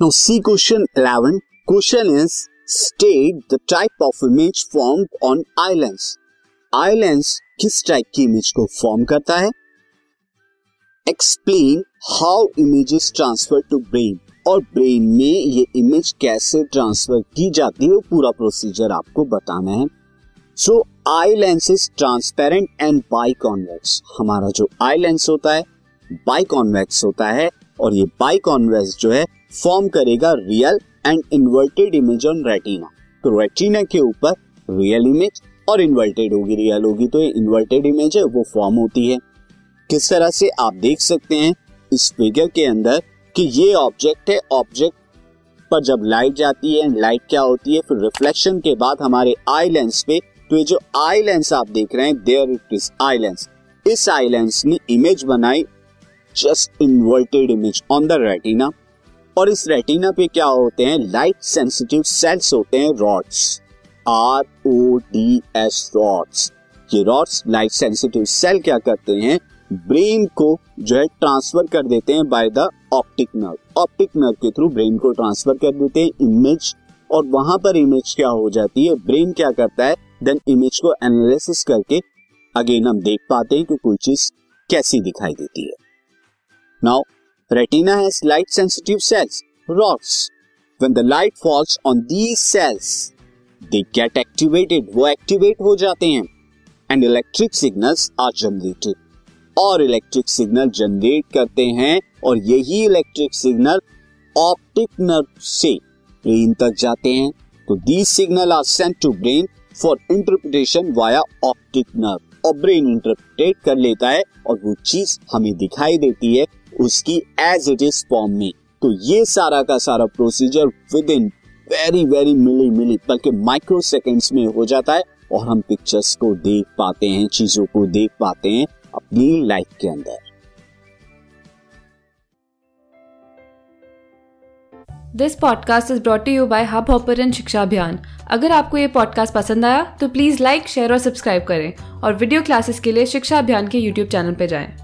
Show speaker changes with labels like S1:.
S1: Now, see question 11. Question is, state the type of image formed on eye lens. Eye lens किस type की image को form करता है? Explain how image is transfer to brain और brain में ये image कैसे transfer की जाती है, वो पूरा प्रोसीजर आपको बताना है। So eye lens is transparent and bi convex हमारा जो आई लेंस होता है बाई कॉन्वेक्स होता है। और ये बाई कॉन्वेक्स जो है फॉर्म करेगा real and inverted image on retina तो रेटिना के ऊपर रियल इमेज और इन्वर्टेड होगी रियल होगी तो ये इन्वर्टेड इमेज है, वो फॉर्म होती है। किस तरह से आप देख सकते हैं इस फिगर के अंदर कि ये ऑब्जेक्ट है ऑब्जेक्ट पर जब लाइट जाती है लाइट क्या होती है, फिर रिफ्लेक्शन के बाद हमारे आई लेंस पे तो ये जो आई लेंस आप देख रहे हैं there it is eye lens इस आई लेंस ने इमेज बनाई just inverted image on the retina और इस रेटिना पे क्या होते हैं? लाइट सेंसिटिव सेल्स होते हैं rods R O D S rods ये रॉड्स लाइट सेंसिटिव सेल क्या करते हैं? ब्रेन को जो है ट्रांसफ़र कर देते हैं by the optic nerve optic nerve के थ्रू ब्रेन को ट्रांसफ़र कर देते हैं इमेज और वहाँ पर इमेज क्या हो जाती है? ब्रेन क्या करता है? देन इमेज को एनालिसिस करके अगेन हम देख पाते हैं कि कोई चीज़ कैसी दिखाई देती है। Now Retina has light sensitive cells, rods. When the light falls on these cells, they get activated. वो एक्टिवेट हो जाते हैं and electric signals are generated और इलेक्ट्रिक सिग्नल जनरेट करते हैं और यही इलेक्ट्रिक सिग्नल ऑप्टिक नर्व से ब्रेन तक जाते हैं तो these signal are sent to brain for interpretation via optic nerve और ब्रेन इंटरप्रिटेट कर लेता है और वो चीज़ हमें दिखाई देती है उसकी एज इट इज़ फॉर्म में। तो ये सारा का सारा procedure within very very milli milli बल्कि माइक्रो सेकेंड्स में हो जाता है और हम पिक्चर्स को देख पाते हैं, चीज़ों को देख पाते हैं अपनी लाइफ के अंदर।
S2: This podcast is brought you by hub hopper Shiksha Abhiyan अगर आपको ये पॉडकास्ट पसंद आया तो प्लीज़ लाइक शेयर और सब्सक्राइब करें। और वीडियो क्लासेस के लिए शिक्षा अभियान के यूट्यूब चैनल पर जाएँ।